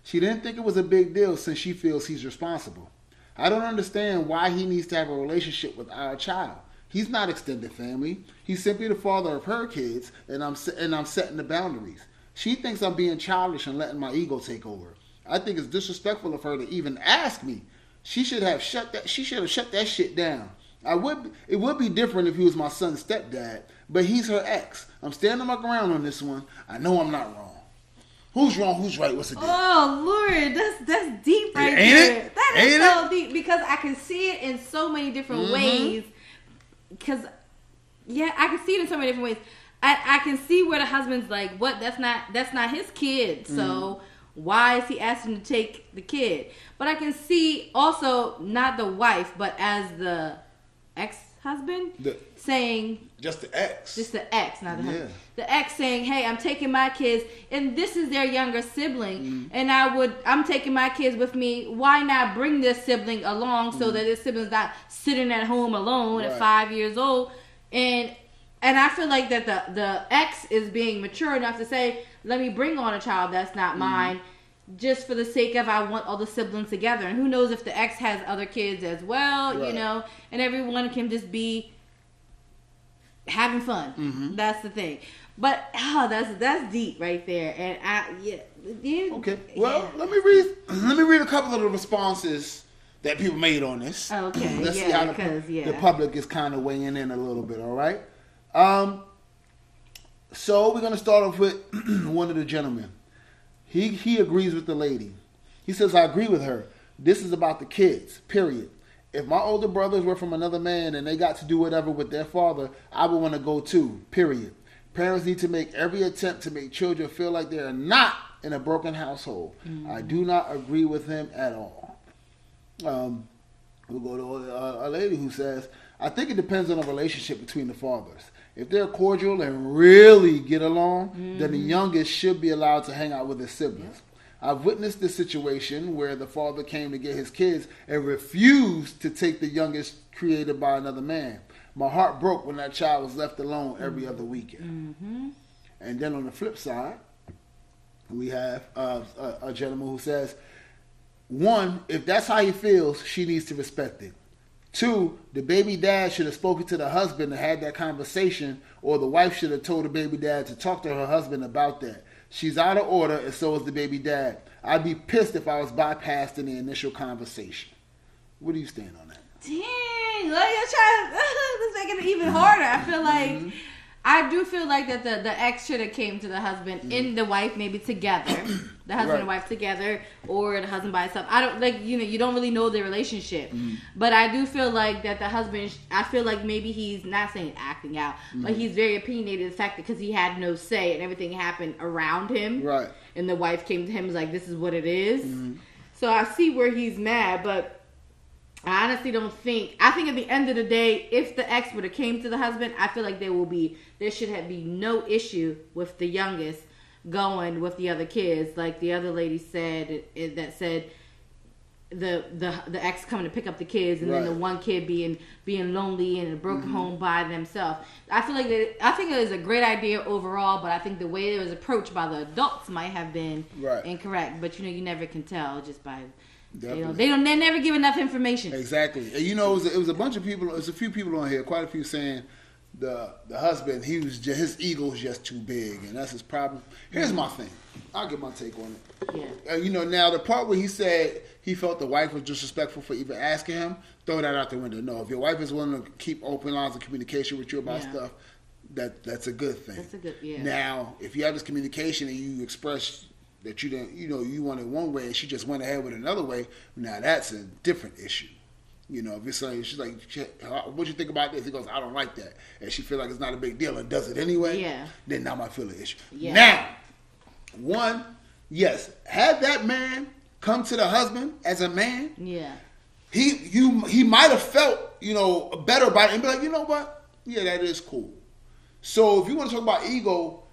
She didn't think it was a big deal since she feels he's responsible. I don't understand why he needs to have a relationship with our child. He's not extended family. He's simply the father of her kids, and I'm and I'm setting the boundaries. She thinks I'm being childish and letting my ego take over. I think it's disrespectful of her to even ask me. She should have shut that. She should have shut that shit down. I would. It would be different if he was my son's stepdad, but he's her ex. I'm standing my ground on this one. I know I'm not wrong. Who's wrong? Who's right? What's the deal? Oh Lord, that's that's deep right Ain't there. it? That is Ain't so it? deep because I can see it in so many different Mm-hmm. ways. Because yeah, I can see it in so many different ways. I, I can see where the husband's like, what? That's not that's not his kid. So Mm-hmm. why is he asking to take the kid? But I can see also not the wife, but as the ex husband saying Just the ex. just the ex, not the Yeah. husband. The ex saying, "Hey, I'm taking my kids, and this is their younger sibling, Mm-hmm. and I would, I'm taking my kids with me. Why not bring this sibling along so that this sibling's not sitting at home alone Mm-hmm. Right. at five years old?" And and I feel like that the the ex is being mature enough to say, "Let me bring on a child that's not Mm-hmm. mine." Just for the sake of I want all the siblings together, and who knows if the ex has other kids as well, you know, and everyone can just be having fun. Mm-hmm. That's the thing. But oh, that's that's deep right there. And I yeah, you, Okay. Well, yeah. let me read. Let me read a couple of the responses that people made on this. Okay, Let's see yeah, how the, 'cause, yeah. the public is kind of weighing in a little bit. All right. Um. So we're gonna start off with one of the gentlemen. He he agrees with the lady. He says, "I agree with her. This is about the kids. Period." If my older brothers were from another man and they got to do whatever with their father, I would want to go too. Period. Parents need to make every attempt to make children feel like they are not in a broken household. I do not agree with him at all. Um, we'll go to a, a lady who says, I think it depends on the relationship between the fathers. If they're cordial and really get along, then the youngest should be allowed to hang out with his siblings. I've witnessed this situation where the father came to get his kids and refused to take the youngest created by another man. My heart broke when that child was left alone every other weekend. And then on the flip side, we have uh, a, a gentleman who says, one, if that's how he feels, she needs to respect it. Two, the baby dad should have spoken to the husband and had that conversation, or the wife should have told the baby dad to talk to her husband about that. She's out of order, and so is the baby dad. I'd be pissed if I was bypassed in the initial conversation. What do you stand on that? Dang, look, you're trying to make it even harder. I feel like Mm-hmm. I do feel like that the, the ex should have came to the husband Mm-hmm. and the wife maybe together, the husband Right. and wife together, or the husband by himself. I don't like you know you don't really know their relationship, Mm-hmm. but I do feel like that the husband. I feel like maybe he's not saying acting out, but Mm-hmm. he's very opinionated. The fact that because he had no say and everything happened around him, Right. and the wife came to him was like, "This is what it is." So I see where he's mad, but I honestly don't think. I think at the end of the day, if the ex would have came to the husband, I feel like there will be there should have be no issue with the youngest going with the other kids, like the other lady said it, it- that said the the the ex coming to pick up the kids and then the one kid being being lonely in a broken mm-hmm. home by themselves. I feel like that I think it was a great idea overall, but I think the way it was approached by the adults might have been Right. incorrect. But you know, you never can tell just by you know they don't they never give enough information. Exactly. And you know, it was, a, it was a bunch of people. There's a few people on here, quite a few saying the the husband he was just, his ego is just too big, and that's his problem. Here's my thing. I'll give my take on it. Yeah. Uh, you know, now the part where he said he felt the wife was disrespectful for even asking him, throw that out the window. No, if your wife is willing to keep open lines of communication with you about Yeah. stuff, that that's a good thing. That's a good- yeah. Now, if you have this communication and you express that you didn't, you know, you wanted one way and she just went ahead with another way, now that's a different issue. You know, if it's like she's like, "What you think about this?" He goes, "I don't like that," and she feel like it's not a big deal and does it anyway. Yeah. Then now my feel an issue. Yeah. Now, one, yes, had that man come to the husband as a man, Yeah. he you he might have felt you know better about it and be like, you know what? Yeah, that is cool. So if you want to talk about ego,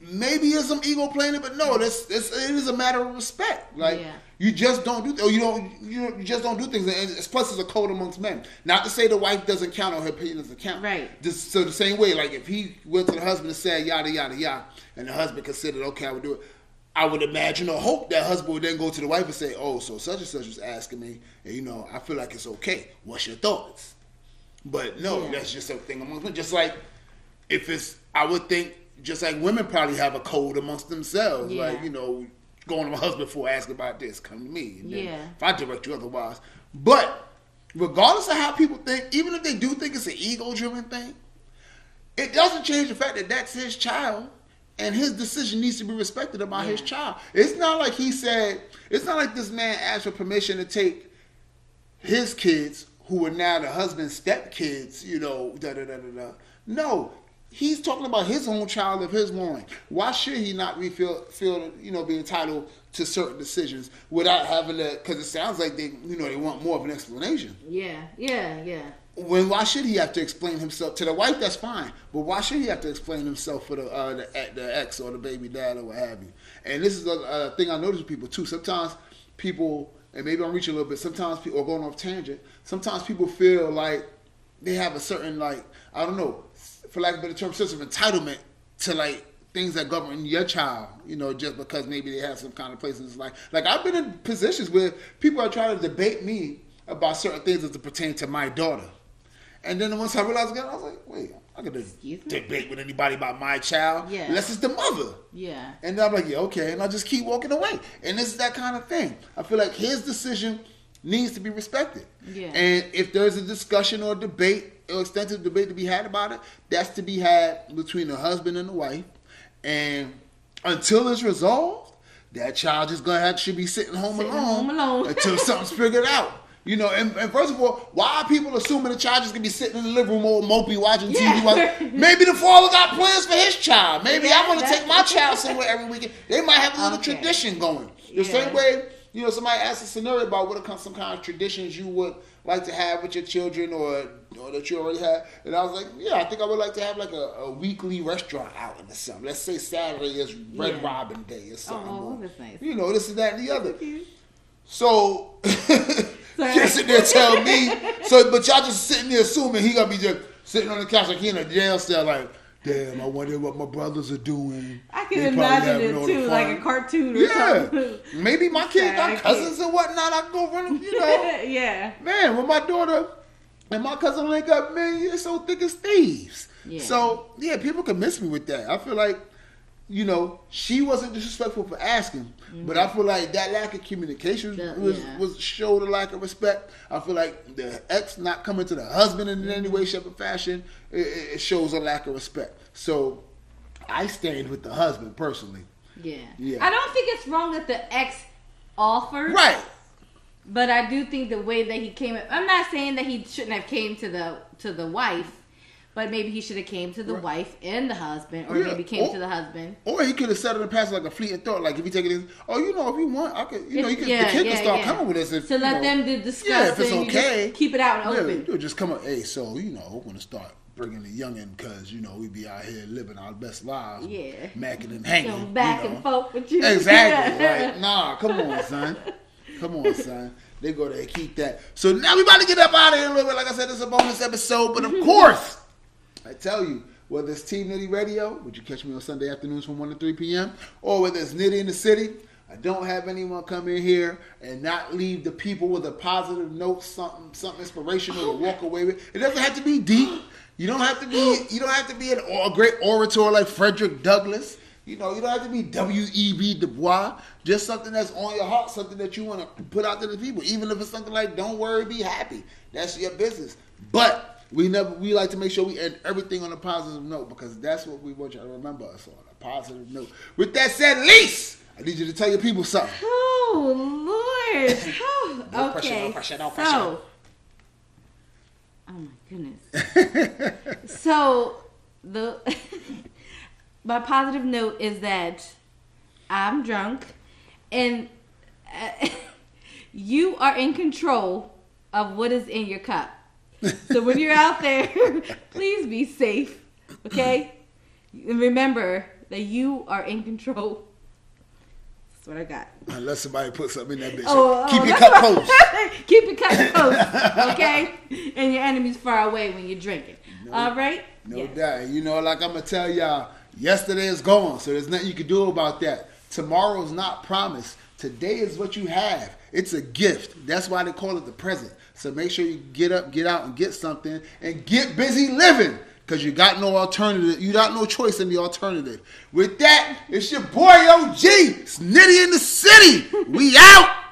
maybe there's some ego playing it, but no, this this it is a matter of respect. Like Yeah. you just don't do or you don't you, you just don't do things. And it's, plus, it's a code amongst men. Not to say the wife doesn't count or her opinion doesn't count. Right. Just, so the same way, like if he went to the husband and said yada yada yada, and the husband considered okay, I would do it. I would imagine or hope that husband would then go to the wife and say, "Oh, so such and such was asking me, and you know, I feel like it's okay. What's your thoughts?" But no, Yeah. that's just a thing amongst men. Just like if it's, I would think, just like women probably have a code amongst themselves. Yeah. Like you know, going to my husband for asking about this, come to me. And then Yeah. If I direct you otherwise, but regardless of how people think, even if they do think it's an ego-driven thing, it doesn't change the fact that that's his child and his decision needs to be respected about his child. It's not like he said, it's not like this man asked for permission to take his kids, who are now the husband's stepkids, you know, da da da da da. No, he's talking about his own child of his loin. Why should he not be feel, feel you know, be entitled to certain decisions without having to? Because it sounds like they, you know, they want more of an explanation. Yeah. Yeah. Yeah. when why should he have to explain himself to the wife? That's fine, but why should he have to explain himself for the uh, the, the ex or the baby dad or what have you? And this is a, a thing I notice with people too. Sometimes people, and maybe I'm reaching a little bit. Sometimes people are going off tangent. Sometimes people feel like they have a certain like I don't know, for lack of a better term, sense of entitlement to like things that govern your child, you know, just because maybe they have some kind of place in his life. Like I've been in positions where people are trying to debate me about certain things as it pertain to my daughter. And then once I realized again, I was like, wait, I could debate with anybody about my child. Yeah. Unless it's the mother. Yeah. And I'm like, yeah, okay. And I just keep walking away. And this is that kind of thing. I feel like his decision needs to be respected. Yeah. And if there's a discussion or debate, or extensive debate to be had about it, that's to be had between the husband and the wife. And until it's resolved, that child just gonna have should be sitting home Sitting alone, home alone. until something's figured out. You know, and, and first of all, why are people assuming the child is gonna be sitting in the living room all mopey watching Yeah. TV? While, maybe the father got plans for his child. Maybe Yeah, I want to take my child somewhere every weekend. They might have a little Okay. tradition going. The Yeah. same way, you know, somebody asked a scenario about what are some kind of traditions you would like to have with your children or or that you already have. And I was like, yeah, I think I would like to have like a, a weekly restaurant outing or something. Let's say Saturday is Red Yeah. Robin Day or something. Oh, or, that's nice. You know, this and that and the other. So just sitting there telling me. So, but y'all just sitting there assuming he gonna be just sitting on the couch like he in a jail cell, like, damn, I wonder what my brothers are doing. I They can probably imagine it too, like a cartoon or Yeah, something. maybe my kids got cousins and whatnot. I can go run, you know. yeah. Man, when my daughter and my cousin link up, man, you're so thick as thieves. Yeah. So yeah, people can miss me with that. I feel like, you know, she wasn't disrespectful for asking, but I mm-hmm. feel like that lack of communication Yeah, was yeah. was showed a lack of respect. I feel like the ex not coming to the husband in any way, mm-hmm. shape, or fashion, it, it it shows a lack of respect. So I stand with the husband personally. Yeah. Yeah. I don't think it's wrong that the ex offered. Right. But I do think the way that he came I'm not saying that he shouldn't have came to the to the wife, but maybe he should have came to the Right. wife and the husband, or Yeah. maybe came Or- to the husband. Or he could have said in the past like a fleeting thought, like if you take it, in, oh, you know, if you want, I could, you know, you could, Yeah, the kid yeah, can start coming with us. If, To let know, them do discuss Yeah, if it's and you just okay, keep it out and yeah, open. you just come up, hey, so you know, we're gonna start bringing the youngin because you know we be out here living our best lives, Yeah. macking and hanging, Going back you know. and forth with you. Exactly. Right. Nah, come on, son. Come on, son. They go there keep that. So now we about to get up out of here a little bit. Like I said, it's a bonus episode, but of course, I tell you, whether it's Team Nitty Radio, which you catch me on Sunday afternoons from 1 to 3 p.m., or whether it's Nitty in the City, I don't have anyone come in here and not leave the people with a positive note, something, something inspirational to walk away with. It doesn't have to be deep. You don't have to be. You don't have to be an, a great orator like Frederick Douglass. You know, you don't have to be W.E.B. Du Bois. Just something that's on your heart, something that you want to put out to the people. Even if it's something like "Don't worry, be happy." That's your business. But we never. We like to make sure we end everything on a positive note because that's what we want you to remember us on a positive note. With that said, Lise, I need you to tell your people something. Oh Lord. Oh, No pressure, okay. no pressure, no pressure. So, oh my goodness. so the my positive note is that I'm drunk, and uh, you are in control of what is in your cup. So when you're out there, please be safe. Okay, and remember that you are in control. That's what I got. Unless somebody puts something in that bitch. Oh, oh Keep oh, your cup close. Keep your cup close, okay? And your enemies far away when you're drinking. All right? No Yes. doubt. You know, like I'm gonna tell y'all, yesterday is gone, so there's nothing you can do about that. Tomorrow's not promised. Today is what you have. It's a gift. That's why they call it the present. So make sure you get up, get out, and get something, and get busy living. Cause you got no alternative. You got no choice in the alternative. With that, it's your boy OG. Snitty in the city. We out.